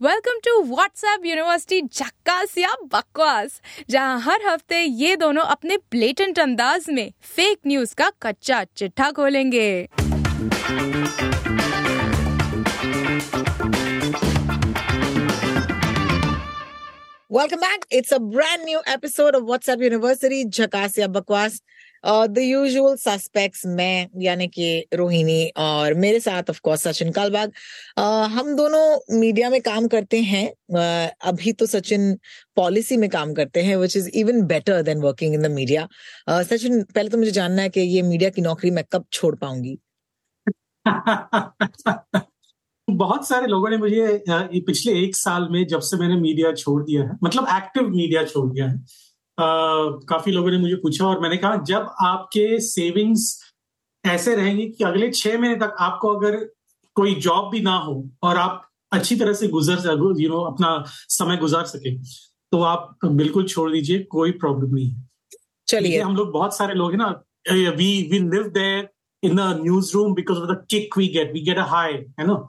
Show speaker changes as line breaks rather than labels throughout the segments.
Welcome to WhatsApp university झक्कास या बकवास जहाँ हर हफ़्ते ये दोनों अपने ब्लेटेंट अंदाज में फेक न्यूज़ का कच्चा चिट्ठा खोलेंगे
Welcome back. It's a brand new episode of WhatsApp University, झकास या बकवास द यूजुअल सस्पेक्ट्स मैं यानी कि रोहिणी और मेरे साथ ऑफ़ कोर्स सचिन कालबाग। हम दोनों मीडिया में काम करते हैं। uh, अभी तो सचिन पॉलिसी में काम करते हैं which is even better than working in the media Sachin पहले तो मुझे जानना है कि ये मीडिया की नौकरी मैं कब छोड़ पाऊँगी?
बहुत सारे लोगों ने मुझे पिछले एक साल में जब से मैंने मीडिया छोड़ दिया है मतलब एक्टिव मीडिया छोड़ दिया है काफ़ी लोगों ने मुझे पूछा और मैंने कहा जब आपके सेविंग्स ऐसे रहेंगे कि अगले छह महीने तक आपको अगर कोई जॉब भी ना हो और आप अच्छी तरह से गुजर यू नो अपना समय गुजार सके तो आप बिल्कुल छोड़ दीजिए कोई प्रॉब्लम नहीं है। चलिए। हम लोग बहुत सारे लोग हैं ना we we live there in the newsroom because of the kick we get we get a high है ना?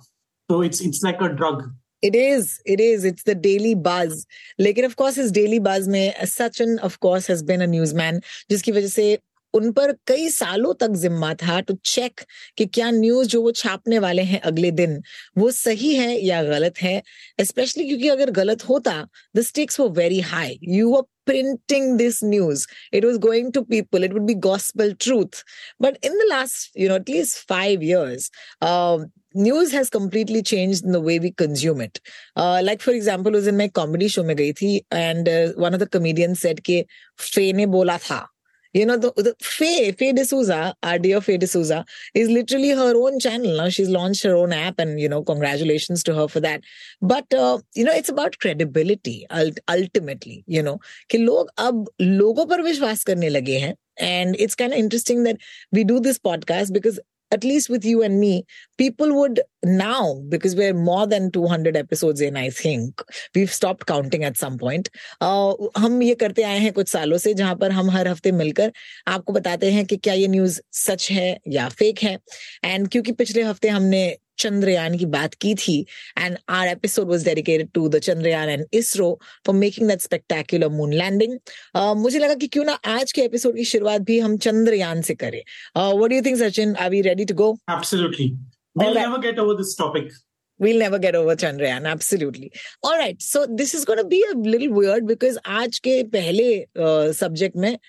So it's it's like a drug.
It is. It is. It's the daily buzz. लेकिन of course इस daily buzz में Sachin of course has been a newsman जिसकी वजह से उन पर कई सालों तक जिम्मा था टू चेक कि क्या न्यूज जो वो छापने वाले हैं अगले दिन वो सही है या गलत है स्पेशली क्योंकि अगर गलत होता द स्टेक्स वो very high you were printing this news it was going to people it would be gospel truth but in the last you know at least 5 years uh, news has completely changed in the way we consume it. Uh, like for example, was in my comedy show mein gayi thi, and uh, one of the comedians said कि फे ने बोला था. You know, the, the Faye, Faye D'Souza, our dear Faye D'Souza, is literally her own channel. Now she's launched her own app and, you know, congratulations to her for that. But, uh, you know, it's about credibility ultimately, you know, कि लोग अब लोगों पर विश्वास करने लगे हैं. And it's kind of interesting that we do this podcast because at least with you and me, people would now, because we're more than 200 episodes in, I think, we've stopped counting at some point. Uh, हम ये करते आए हैं कुछ सालों से जहां पर हम हर हफ्ते मिलकर आपको बताते हैं कि क्या ये न्यूज सच है या फेक है एंड क्योंकि पिछले हफ्ते हमने चंद्रयान की बात की थी and our episode was dedicated to the Chandrayaan and ISRO for making that spectacular moon landing मुझे लगा कि क्यों ना आज के एपिसोड की शुरुआत भी हम चंद्रयान से करें। What do you think Sachin are we ready to go
absolutely we'll never get over this topic.
We'll never get over Chandrayaan, absolutely. All right, so this is going to be a little weird because आज के पहले uh, में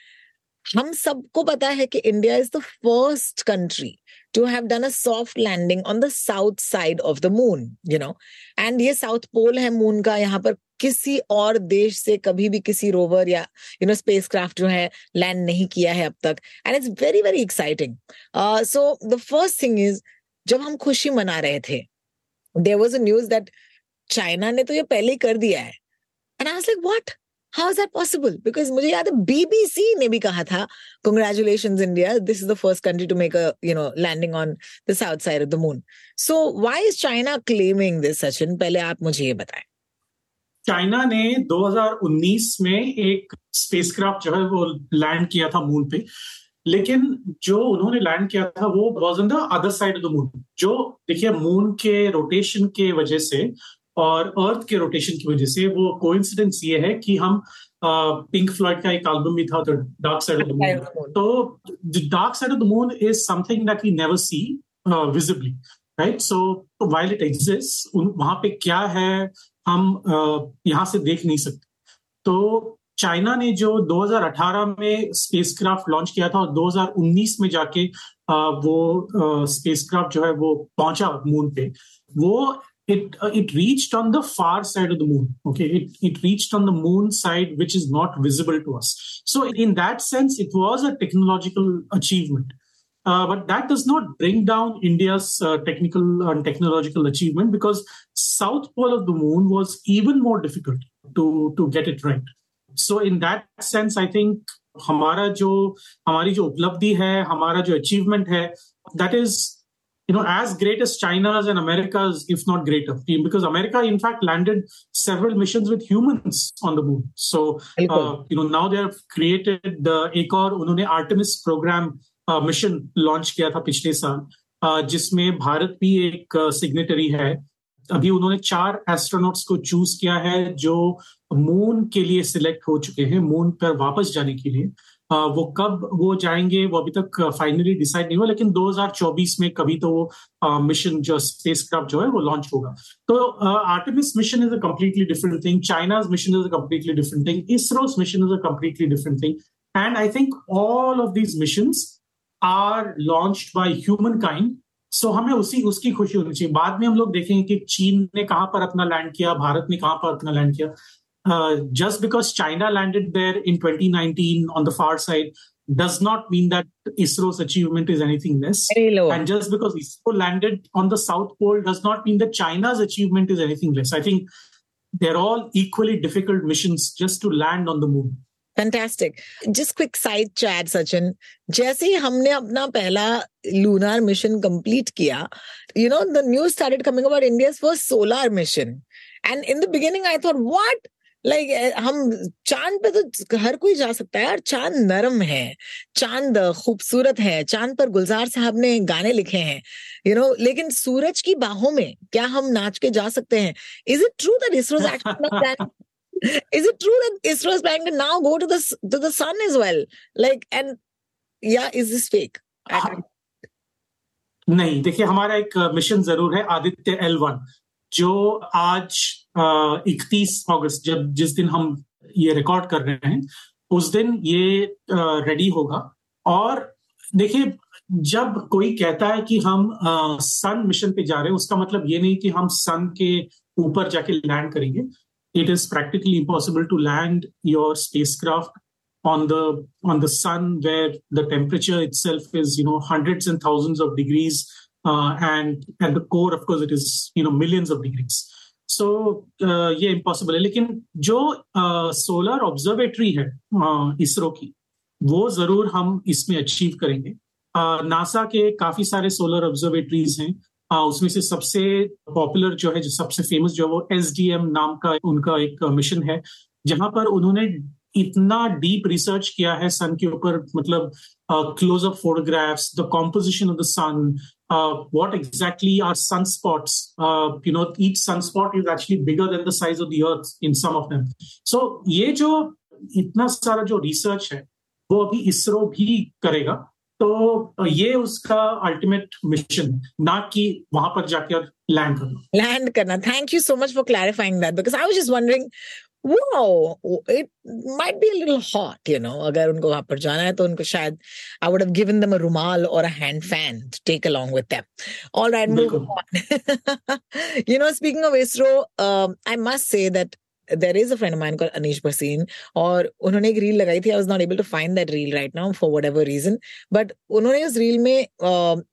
हम सबको पता है कि India is the first country to have done a soft landing on the south side of the moon, you know. And ये साउथ पोल है मून का यहाँ पर किसी और देश से कभी भी किसी रोवर या यू नो स्पेस जो है लैंड नहीं किया है अब तक। And it's very very exciting so the first thing is जब हम खुशी मना रहे थे there was a news that China ने तो ये पहले ही कर दिया है। And I like what how is that possible because मुझे याद है बीबीसी ने भी कहा था congratulation India this is the first country to make you know landing on the south side of the moon so why is China claiming this Sachin पहले आप मुझे ये बताएँ।
चाइना ने 2019 में एक स्पेसक्राफ्ट जो है वो लैंड किया था मून पे। लेकिन जो उन्होंने लैंड किया था, वो was on the other side of the moon जो देखिए मून के रोटेशन के वजह से और अर्थ के रोटेशन की वजह से वो कोइंसिडेंस ये है कि हम पिंक फ्लॉइड का एक एल्बम भी था dark side of the moon तो dark side of the moon is something that we never see visibly right so while it exist वहाँ पे क्या है हम uh, यहाँ से देख नहीं सकते। तो चाइना ने जो 2018 में स्पेसक्राफ्ट लॉन्च किया था और 2019 में जाके uh, वो स्पेसक्राफ्ट जो है वो पहुँचा मून पे वो it uh, it reached on the far side of the moon okay it, it reached on the moon side which is not visible to us so in that sense it was a technological achievement uh, but that does not bring down india's uh, technical and technological achievement because south pole of the moon was even more difficult to to get it right so in that sense i think हमारा जो हमारी जो उपलब्धि है हमारा जो achievement है that is you know, as great as China's and America's, if not greater, because America, in fact, landed several missions with humans on the moon. So, uh, you know, now they have created the एक और उन्होंने Artemis program uh, mission launch किया था पिछले साल uh, जिसमें भारत भी एक सिग्नेटरी uh, है अभी उन्होंने चार एस्ट्रोनॉट्स को चूज़ किया है जो मून के लिए सिलेक्ट हो चुके हैं मून पर वापस जाने के लिए वो कब वो जाएँगे, वो अभी तक फाइनली डिसाइड नहीं हुआ, लेकिन 2024 में कभी तो वो मिशन जो स्पेस क्राफ्ट जो है, वो लॉन्च होगा। तो Artemis mission is a completely different thing China's mission is a completely different thing ISRO's mission is a completely different thing and I think all of these mission are launch by human kind so हमें उसी, उसकी खुशी होनी चाहिए। बाद में हम लोग देखेंगे कि चीन ने कहाँ पर अपना लैंड किया, भारत ने कहाँ पर अपना लैंड किया। uh, just because China landed there in 2019 on the far side does not mean that ISRO's achievement is anything less. And just because ISRO landed on the South Pole does not mean that China's achievement is anything less. I think they're all equally difficult missions just to land on the moon.
Fantastic. Just quick side chat, Sachin. जैसे ही हमने अपना पहला lunar mission complete किया, you know, the news started coming about India's first solar mission. And in the beginning, I thought, what? Like like, हम चाँद पे तो हर कोई जा सकता है और चाँद नरम है चाँद खूबसूरत है चाँद पर गुलजार साहब ने गाने लिखे हैं यू you नो know, लेकिन सूरज की बाहों में क्या हम नाच के जा सकते हैं is it true that ISRO is it true that ISRO is planning to now go to the to the sun as well? Like, and yeah, is this fake?
नहीं देखिए हमारा एक मिशन ज़रूर है आदित्य एल वन जो आज Uh, 31 अगस्त, जब जिस दिन हम ये रिकॉर्ड कर रहे हैं, उस दिन ये uh, रेडी होगा। और देखिए, जब कोई कहता है कि हम uh, सन मिशन पे जा रहे हैं, उसका मतलब ये नहीं कि हम सन के ऊपर जाके लैंड करेंगे। It is practically impossible to land your spacecraft on the on the sun where the temperature itself is you know hundred and thousand of degrees and at the core of course it is you know millions of degrees so so, uh, ये impossible है। लेकिन जो solar uh, observatory है ISRO uh, की वो ज़रूर हम इसमें अचीव करेंगे। नासा uh, के काफ़ी सारे सोलर ऑब्जर्वेटरीज हैं। Uh, उसमें से सबसे पॉपुलर जो है जो सबसे फ़ेमस जो है वो एसडीएम नाम का उनका एक मिशन है जहाँ पर उन्होंने इतना डीप रिसर्च किया है सन के ऊपर मतलब close up photographs the composition of the sun what exactly are sunspots uh, you know each sunspot is actually bigger than the size of the earth in some of them so ये जो इतना सारा जो research है वो अभी इसरो भी करेगा तो ये उसका अल्टीमेट मिशन ना कि वहां पर जाकर लैंड करना
लैंड करना thank you so much for clarifying that because I was just wondering wow it might be a little hot you know agar unko wahan par jana hai to unko shayad i would have given them a rumal or a hand fan to take along with them all right move on you know speaking of isro um, i must say that there is a friend of mine called Anish Bhasin और उन्होंने एक reel लगाई थी I was not able to find that reel right now for whatever reason but उन्होंने उस reel में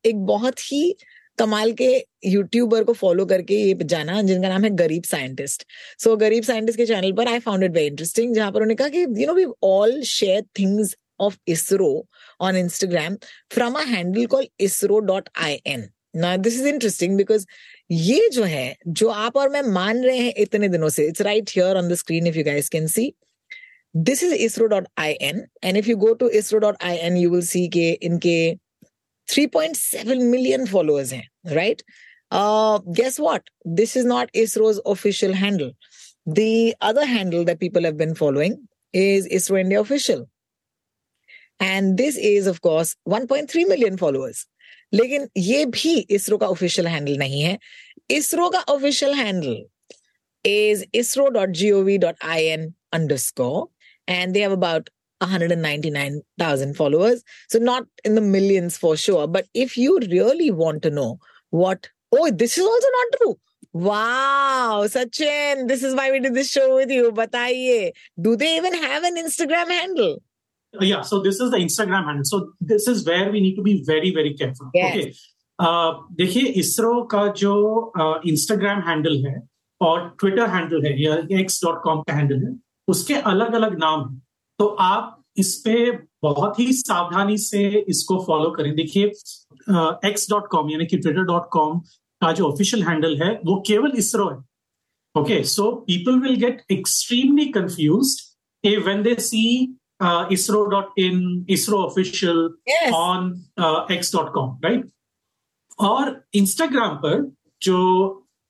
एक बहुत ही कमाल के यूट्यूबर को फॉलो करके ये जाना जिनका नाम है गरीब साइंटिस्ट सो so, गरीब साइंटिस्ट के चैनल पर I found it very interesting जहाँ पर उन्होंने कहा कि you know we all share things of ISRO on Instagram from a handle call ISRO dot I N ना दिस इज़ इंटरेस्टिंग बिकॉज़ ये जो है जो आप और मैं मान रहे हैं इतने दिनों से it's right here on the screen if you guys can see this is isro.in and if you go to isro.in you will see के इनके 3.7 million followers hain, right? Uh, guess what? This is not ISRO's official handle. The other handle that people have been following is ISRO India Official. And this is, of course, 1.3 million followers. लेकिन ये भी इसरो का official handle नहीं है इसरो का official handle is isro.gov.in underscore and they have about 199,000 followers. So not in the millions for sure. But if you really want to know what, oh, this is also not true. Wow, Sachin, this is why we did this show with you. Bataiye, do they even have an Instagram handle?
Yeah, so this is the Instagram handle. So this is where we need to be very, very careful.
Yes. Okay.
देखिए इसरो का जो Instagram handle है और Twitter handle है या X dot com का handle है उसके अलग अलग नाम है तो आप इस पे बहुत ही सावधानी से इसको फॉलो करें। देखिए एक्स डॉट कॉम यानी कि ट्विटर डॉट कॉम का जो ऑफिशियल हैंडल है वो केवल इसरो है। Okay so people will get extremely confuse uh when they see ISRO dot in ISRO official on X dot com right और इंस्टाग्राम पर जो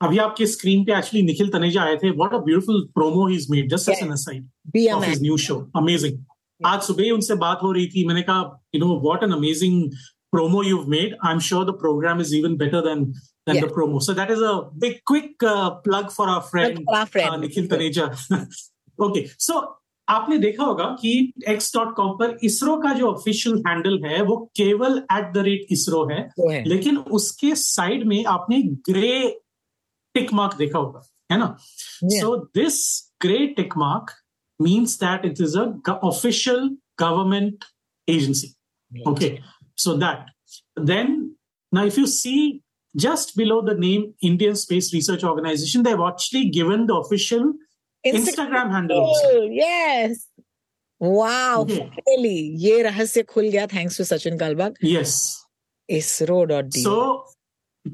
अभी आपके स्क्रीन पे एक्चुअली निखिल तनेजा आए थे। What a beautiful promo he is made just as an aside of his new show amazing आज सुबह ही उनसे बात हो रही थी। मैंने कहा you know what an amazing promo you've made. I'm sure the program is even better than than yeah. the promo. So that is a big quick uh, plug for our friend,
our friend.
Uh, nikhil taneja. Okay. So आपने देखा होगा कि x dot com पर इसरो का जो official handle है वो केवल एट द रेट इसरो है। लेकिन उसके साइड में आपने ग्रे टिक मार्क देखा होगा है ना so this grey tick mark means that it is a official government agency right. okay so that then now if you see just below the name indian space research organization they've actually given the official instagram, instagram handle also.
yes wow okay. really ye rahasya khul gaya thanks to sachin kalbag
yes
isro.do
so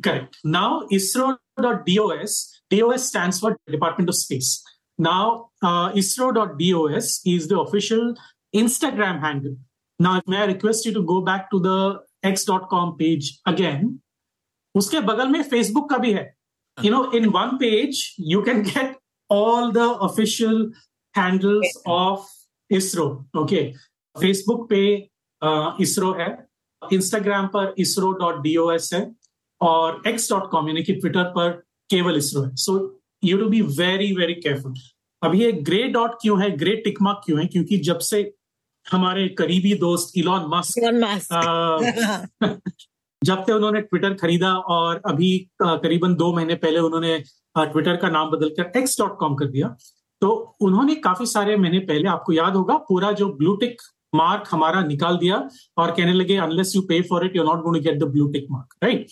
correct now isro ISRO.DOS, DOS stands for Department of Space. Now, uh, ISRO.DOS is the official Instagram handle. Now, may I request you to go back to the x.com page again? Uske bagal mein Facebook ka bhi hai. You know, in one page, you can get all the official handles of ISRO. Okay. Facebook पे uh, ISRO है. Instagram पर ISRO.DOS है. और x dot com यानी कि Twitter पर केवल इसरो है। So you to be very very careful अब ये ग्रे डॉट क्यों है? ग्रे टिकमार्क क्यों है? क्योंकि जब से हमारे करीबी दोस्त इलॉन मस्क जब से उन्होंने ट्विटर खरीदा और अभी करीबन दो महीने पहले उन्होंने ट्विटर का नाम बदलकर एक्स डॉट कॉम कर दिया। तो उन्होंने काफ़ी सारे महीने पहले आपको याद होगा पूरा जो ब्लू टिक मार्क हमारा निकाल दिया और कहने लगे unless you pay for it you not going to get the blue tick mark right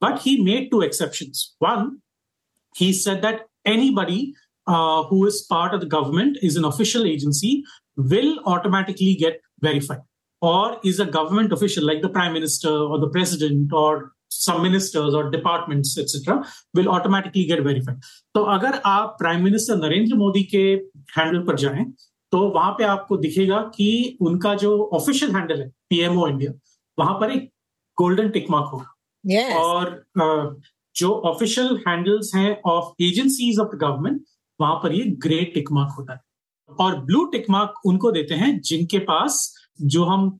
But he made two exceptions. One, he said that anybody uh, who is part of the government, is an official agency, will automatically get verified. Or is a government official like the prime minister or the president or some ministers or departments, etc., will automatically get verified. तो अगर आप prime minister Narendra Modi के handle पर जाएं तो वहां पे आपको दिखेगा कि उनका जो ऑफिशियल हैंडल है पीएमओ इंडिया वहां पर एक गोल्डन टिक मार्क होगा और जो ऑफिशियल हैंडल्स है of agencies of the government वहाँ पर ये ग्रे टिक मार्क होता है। और ब्लू टिक मार्क उनको देते हैं जिनके पास जो हम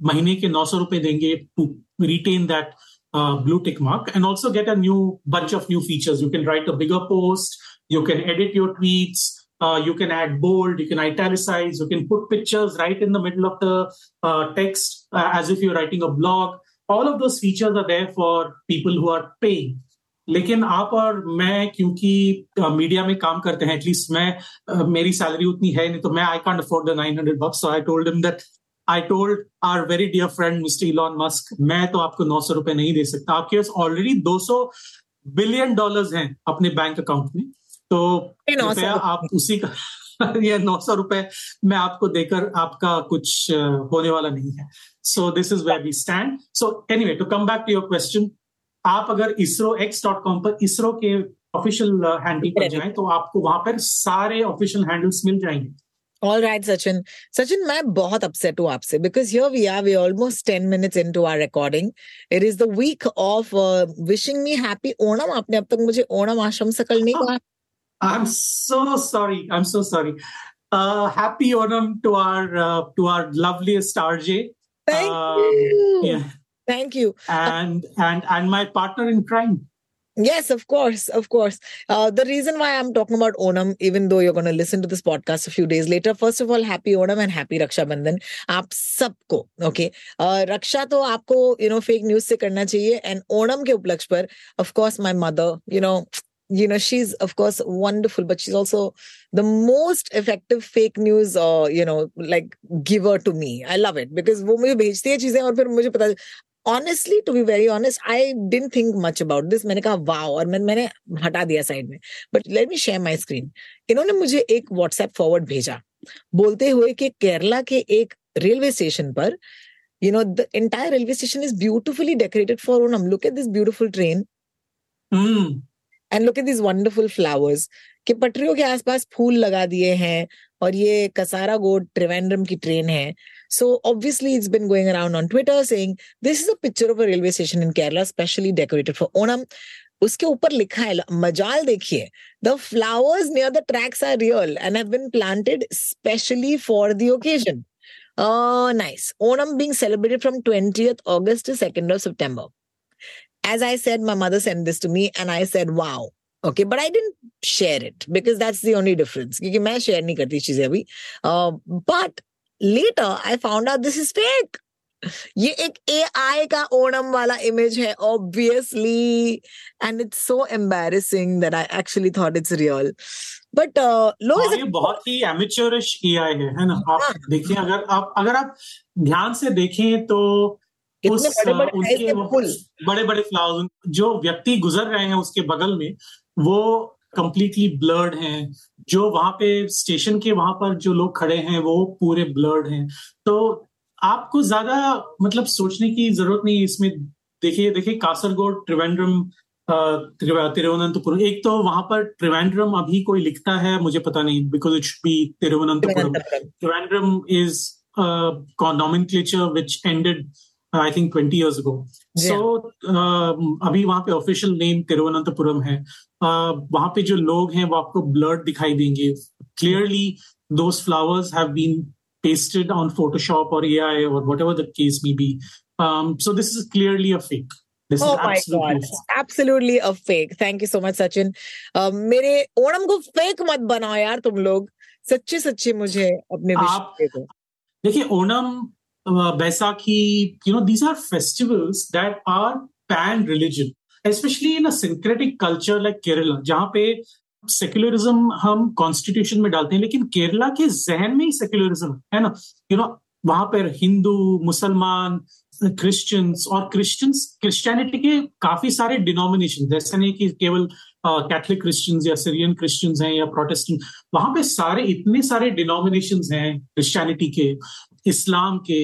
महीने के नौ सौ रुपए देंगे to retain that blue tick mark and also get a new bunch of new features you can write a bigger post you can edit your tweets you can add bold you can italicise you can put pictures right in the middle of the text as if you writing a blog all of those features are there for people who are paying लेकिन आप और मैं क्योंकि media में काम करते हैं at least मैं मेरी सैलरी उतनी है नहीं तो मैं I can't afford the 900 bucks so I told him that I told our very dear friend mister Elon Musk मैं तो आपको 900 रुपए नहीं दे सकता। आपके पास ऑलरेडी 200 बिलियन डॉलर्स हैं अपने बैंक अकाउंट में। तो कृपया आप उसी का ये नौ सौ रुपए मैं आपको देकर आपका कुछ होने वाला नहीं है। So this is where we stand so anyway to come back to your question आप अगर इसरो एक्स डॉट कॉम पर इसरो के ऑफिशियल हैंडल पर जाएं तो आपको वहां पर सारे ऑफिशियल हैंडल्स मिल जाएंगे
All right, Sachin. Sachin, मैं बहुत upset हूँ आपसे because here we are, we're almost 10 minutes into our recording. It is the week of uh, wishing me happy Onam. आपने अब तक मुझे ओणम आश्रम सकल नहीं कहा
I'm so sorry. I'm so sorry. Uh, happy Onam to our uh, to our loveliest RJ.
Thank um, you. Yeah. Thank you.
And and and my partner in crime.
Yes, of course, of course. Uh, the reason why I'm talking about Onam, even though you're going to listen to this podcast a few days later, first of all, happy Onam and happy Raksha Bandhan. आप सबको okay uh, रक्षा तो आपको you know fake news से करना चाहिए and Onam के उपलक्ष्य पर of course my mother you know You know she's of course wonderful but she's also the most effective fake news uh, you know like giver to me i love it because वो मुझे भेजती है चीज़ें और फिर मुझे पता honestly to be very honest i didn't think much about this मैंने कहा wow और मैं मैंने हटा दिया साइड में but let me share my screen इन्होंने मुझे एक व्हाट्सएप फॉरवर्ड भेजा बोलते हुए कि केरला के एक रेलवे स्टेशन पर you know the entire railway station is beautifully decorated for onam look at this beautiful train and look at these wonderful flowers कि पटरियों के आसपास फूल लगा दिए हैं और ये कसारा गोड त्रिवेंद्रम की ट्रेन है so obviously it's been going around on Twitter saying this is a picture of a railway station in Kerala specially decorated for Onam उसके ऊपर लिखा है, मजाल देखिए the flowers near the tracks are real and have been planted specially for the occasion nice. Onam being celebrated from 20th August to 2nd of September. As I said, my mother sent this to me and I said, wow. Okay, but I didn't share it because that's the only difference. क्योंकि मैं share नहीं करती चीजें अभी. Uh, but later I found out this is fake. ये एक AI का ओणम वाला इमेज है obviously and it's so embarrassing that I actually thought it's real but low
is ये बहुत ही एमेच्योरिश एआई है है ना आप हाँ। देखिए अगर आप अगर आप ध्यान से देखें तो उस बड़े बड़े, फ्लावर्स जो व्यक्ति गुजर रहे हैं उसके बगल में वो कंप्लीटली ब्लर्ड हैं। जो वहाँ पे स्टेशन के वहाँ पर जो लोग खड़े हैं वो पूरे ब्लर्ड हैं। तो आपको ज़्यादा मतलब सोचने की ज़रूरत नहीं इसमें। देखिए देखिए कासरगोड त्रिवेंद्रम तिरुवनंतपुरम। एक तो वहाँ पर त्रिवेंद्रम अभी कोई लिखता है मुझे पता नहीं because it should be Thiruvananthapuram. Trivandrum is nomenclature which ended I think twenty years ago so अभी वहाँ पे ऑफिशियल नेम तिरुवनंतपुरम है uh, वहाँ पे जो लोग हैं वो आपको ब्लड दिखाई देंगे clearly those flowers have been pasted on Photoshop or AI or whatever the case may be. Um, so this is clearly a fake. This
oh my god, absolutely a fake. Thank you so much, Sachin. Uh, मेरे ओणम को fake मत बनाओ यार तुम लोग सच्चे सच्चे मुझे अपने आप
देखिए Onam Baisakhi, you know, these are festivals that are pan religion especially in a syncretic culture like Kerala, जहाँ पे सेक्युलरिज्म हम कॉन्स्टिट्यूशन में डालते हैं, लेकिन केरला के जहन में ही सेक्युलरिज्म है ना? यू नो वहाँ पर हिंदू, मुसलमान क्रिश्चियंस और क्रिश्चियंस क्रिश्चियनिटी के काफ़ी सारे डिनोमिनेशन जैसे नहीं कि केवल कैथलिक क्रिश्चियंस या सीरियन क्रिश्चियंस हैं या प्रोटेस्टेंट वहाँ पे सारे, इतने सारे डिनोमिनेशन हैं क्रिश्चियनिटी के। इस्लाम के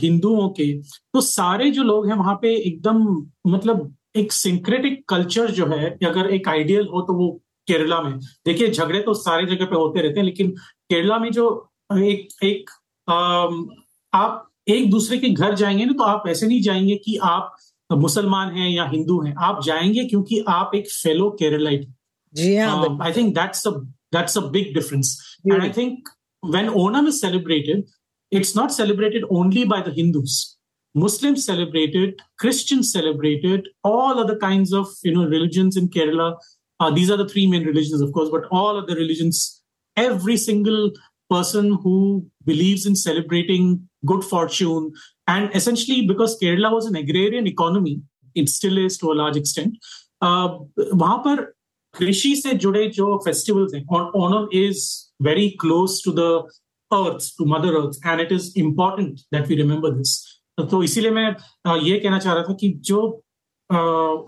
हिंदुओं के तो सारे जो लोग हैं वहाँ पे एकदम मतलब एक सिंक्रेटिक कल्चर जो है अगर एक आइडियल हो तो वो केरला में। देखिए झगड़े तो सारे जगह पे होते रहते हैं लेकिन केरला में जो एक एक आप एक दूसरे के घर जाएँगे ना तो आप ऐसे नहीं जाएँगे कि आप मुसलमान हैं या हिंदू हैं। आप जाएँगे क्योंकि आप एक फेलो केरलाइट
जी हाँ
I think that's that's a big difference and I think when Onam is celebrated it's not celebrated only by the Hindus. Muslims celebrate it, Christians celebrate it, all other kinds of you know religions in Kerala Uh, these are the three main religions, of course, but all of the religions, every single person who believes in celebrating good fortune, and essentially because Kerala was an agrarian economy, it still is to a large extent. Uh, वहां पर कृषि से जुड़े जो festivals हैं और Onam is very close to the earth to mother earth and it is important that we remember this तो इसीलिए मैं ये कहना चाह रहा था कि जो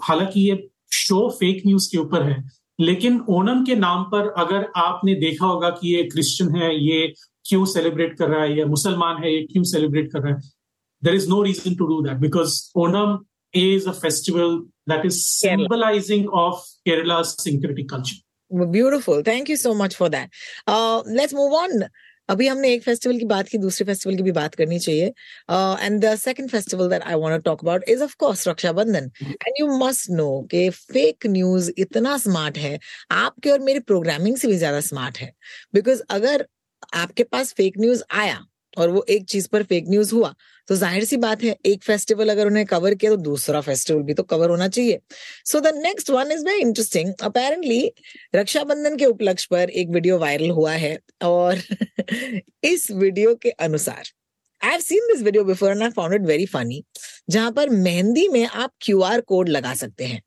हालाँकि ये शो फेक न्यूज़ के ऊपर है लेकिन ओनम के नाम पर अगर आपने देखा होगा कि ये क्रिश्चियन है ये क्यों सेलिब्रेट कर रहा है या मुसलमान है ये क्यों सेलिब्रेट कर रहा है there is no reason to do that because Onam is a festival that is symbolizing of Kerala's syncretic culture.
Beautiful. Thank you so much for that. Uh, let's move on. अभी हमने एक festival की बात की, दूसरे festival की भी बात करनी चाहिए। And the second festival that I want talk about is of course Rakshabandhan. And you must know कि फेक न्यूज़ इतना स्मार्ट है, आपके और मेरे प्रोग्रामिंग से भी ज़्यादा स्मार्ट है। बिकॉज़ अगर आपके पास फेक न्यूज़ आया, और वो एक चीज़ पर फेक न्यूज़ हुआ तो ज़ाहिर सी बात है, एक फेस्टिवल अगर उन्हें कवर किया तो दूसरा फेस्टिवल भी तो कवर होना चाहिए। So the next one is very interesting apparently Rakshabandhan के उपलक्ष्य पर एक वीडियो वायरल हुआ है, और इस वीडियो के अनुसार I have seen this video before and I found it very funny जहाँ पर मेहंदी में आप क्यूआर कोड लगा सकते हैं।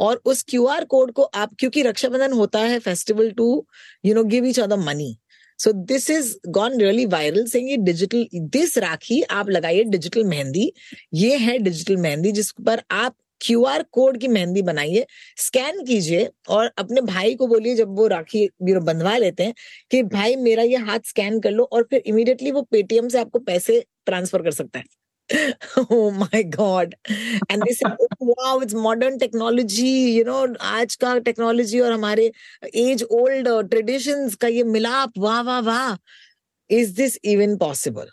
और उस क्यूआर कोड को आप, क्योंकि रक्षाबंधन होता है festival to you know give each other money so this is gone really viral saying ये डिजिटल दिस राखी आप लगाइए डिजिटल मेहंदी। ये है डिजिटल मेहंदी जिस पर आप क्यू आर कोड की मेहंदी बनाइए स्कैन कीजिए और अपने भाई को बोलिए, जब वो राखी बंधवा लेते हैं, कि भाई मेरा ये हाथ स्कैन कर लो और फिर इमिडिएटली वो पेटीएम से आपको पैसे ट्रांसफ़र कर सकता है। oh my god and they said oh, wow it's modern technology you know आज का टेक्नोलॉजी और हमारे एज ओल्ड ट्रेडिशंस का ये मिलाप वाह वाह वाह is this even possible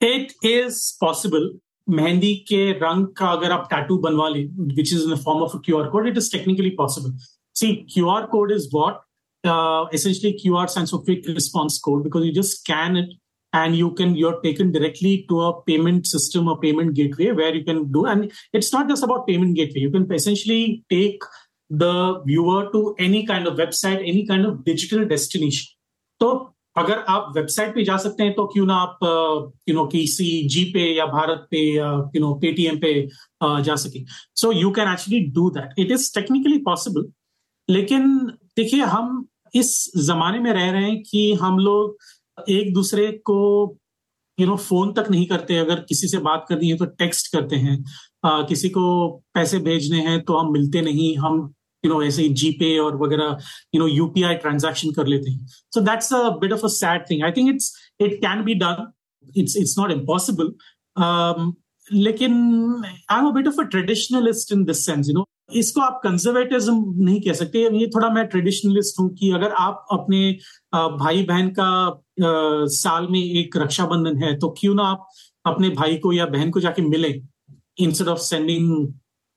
it is possible mehndi के रंग का अगर आप टैटू बनवा ले which is in the form of Q R code it is technically possible see Q R code is what essentially QR stands for quick response code because you just scan it and you can you're taken directly to a payment system or payment gateway where you can do and it's not just about payment gateway you can essentially take the viewer to any kind of website any kind of digital destination तो अगर आप website पे जा सकते हैं तो क्यों ना आप यू नो किसी जी पे या भारत पे या यू नो पेटीएम पे जा सके so you can actually do that it is technically possible लेकिन देखिए हम इस जमाने में रह रहे हैं कि हम लोग एक दूसरे को यू नो फ़ोन तक नहीं करते अगर किसी से बात करनी है तो टेक्स्ट करते हैं। आ, किसी को पैसे भेजने हैं तो हम मिलते नहीं हम यू नो ऐसे जी पे और वगैरह यू नो यूपीआई ट्रांजेक्शन कर लेते हैं। So that's a bit of a sad thing I think it's it can be done it's it's not impossible लेकिन I am bit of a traditionalist in this sense you know इसको आप conservatism नहीं कह सकते। ये थोड़ा मैं traditionalist हूँ कि अगर आप अपने भाई बहन का साल में एक रक्षाबंधन है तो क्यों ना आप अपने भाई को या बहन को जाके मिले instead of sending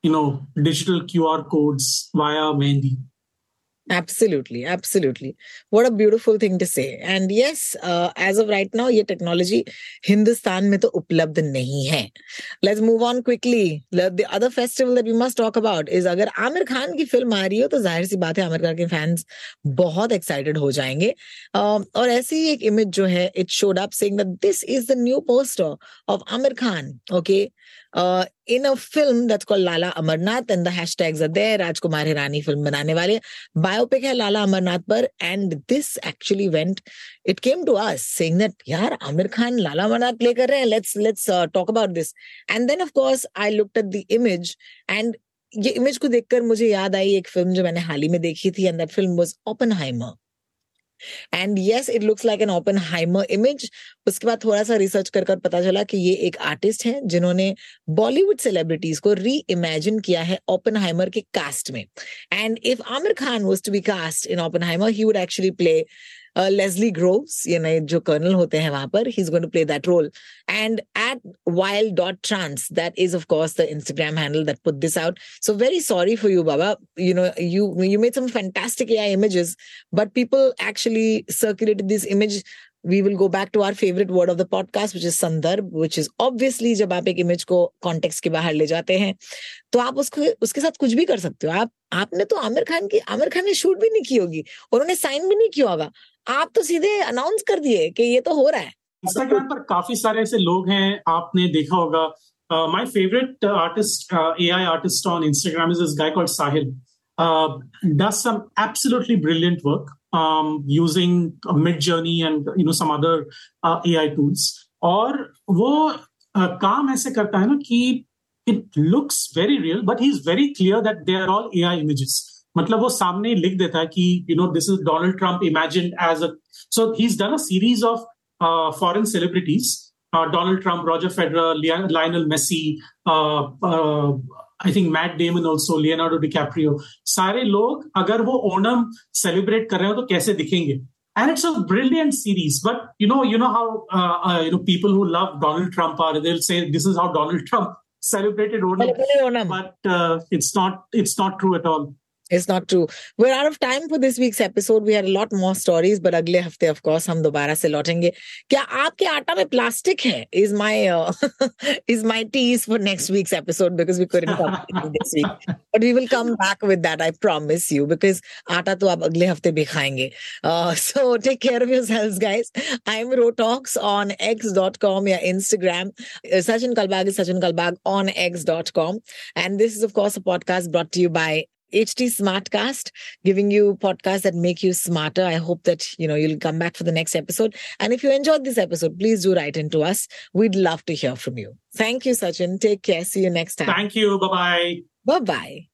you know digital Q R codes via mehendi
Absolutely, absolutely. What a beautiful thing to say. And yes, uh, as of right now, ये technology हिंदुस्तान में तो उपलब्ध नहीं है. Let's move on quickly. The other festival that we must talk about is अगर आमिर खान की film आ रही हो तो ज़ाहिर सी बात है आमिर खान के फैंस बहुत एक्साइटेड हो जाएँगे uh, और ऐसी ही एक इमेज जो है it showed up saying that this is the new poster of Aamir Khan okay uh, in a film that's called Lala Amarnath and the hashtags are there. Rajkumar Hirani film banane wale. Biopic hai Lala Amarnath par and this actually went, it came to us saying that, yaar, Amir Khan Lala Amarnath play kar rahe hain. Let's, let's uh, talk about this. And then of course, I looked at the image and ये image को देखकर मुझे याद आई एक film जो मैंने हाल ही में देखी थी and that film was Oppenheimer and yes it looks like an Oppenheimer image उसके बाद थोड़ा सा रिसर्च कर कर पता चला कि ये एक आर्टिस्ट है, जिन्होंने बॉलीवुड सेलिब्रिटीज को री इमेजिन किया है ओपन हाइमर के कास्ट में. And if Aamir Khan was to be cast in Oppenheimer he would actually play Uh, Leslie Groves ये नए जो कर्नल होते हैं वहाँ पर he is going to play that role and at wild dot trance that is of course the Instagram handle that put this out so very sorry for you Baba you know you you made some fantastic AI images but people actually circulated this image we will go back to our favourite word of the podcast which is संदर्भ which is obviously जब आप एक image को context के बाहर ले जाते हैं तो आप उसको, उसके साथ कुछ भी कर सकते हो। आप, आपने तो आमिर खान की, आमिर खान ने शूट भी नहीं की होगी उन्होंने साइन भी नहीं किया होगा। आप तो सीधे अनाउंस कर दिए कि ये तो हो रहा है।
इंस्टाग्राम पर काफ़ी सारे ऐसे लोग हैं आपने देखा होगा। My favourite artist AI artist on Instagram is is guy called Sahil does some absolutely brilliant work using Midjourney and you know some other AI tools और वो uh, काम ऐसे करता है ना कि it looks very real but he is very clear that they are all AI images मतलब वो सामने लिख देता है कि you know this is Donald Trump imagine as a so he is done a series of foreign celebrities Donald Trump Roger Federer Lionel Messi I think Matt Damon also Leonardo DiCaprio सारे लोग अगर वो Onam celebrate कर रहे हो तो कैसे दिखेंगे and it's a brilliant series but you know you know how uh, uh, you know people who love donald trump are they'll say this is how donald trump celebrated onam, but uh, it's not it's not true at all
It's not true. We're out of time for this week's episode. We had a lot more stories, but अगले हफ्ते of course हम दोबारा से लौटेंगे क्या आपके आटा में प्लास्टिक है is my uh, is my tease for next week's episode because we couldn't come this week but we will come back with that I promise you because आटा तो आप अगले हफ्ते भी खाएंगे uh, so take care of yourselves guys I'm Rotalks on x.com या Instagram uh, Sachin Kalbag is Sachin Kalbag on x.com and this is of course a podcast brought to you by HT Smartcast, giving you podcasts that make you smarter. I hope that, you know, you'll come back for the next episode. And if you enjoyed this episode, please do write into us. We'd love to hear from you. Thank you, Sachin. Take care. See you next time.
Thank you.
Bye Bye-bye.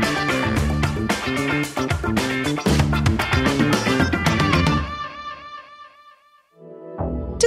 Bye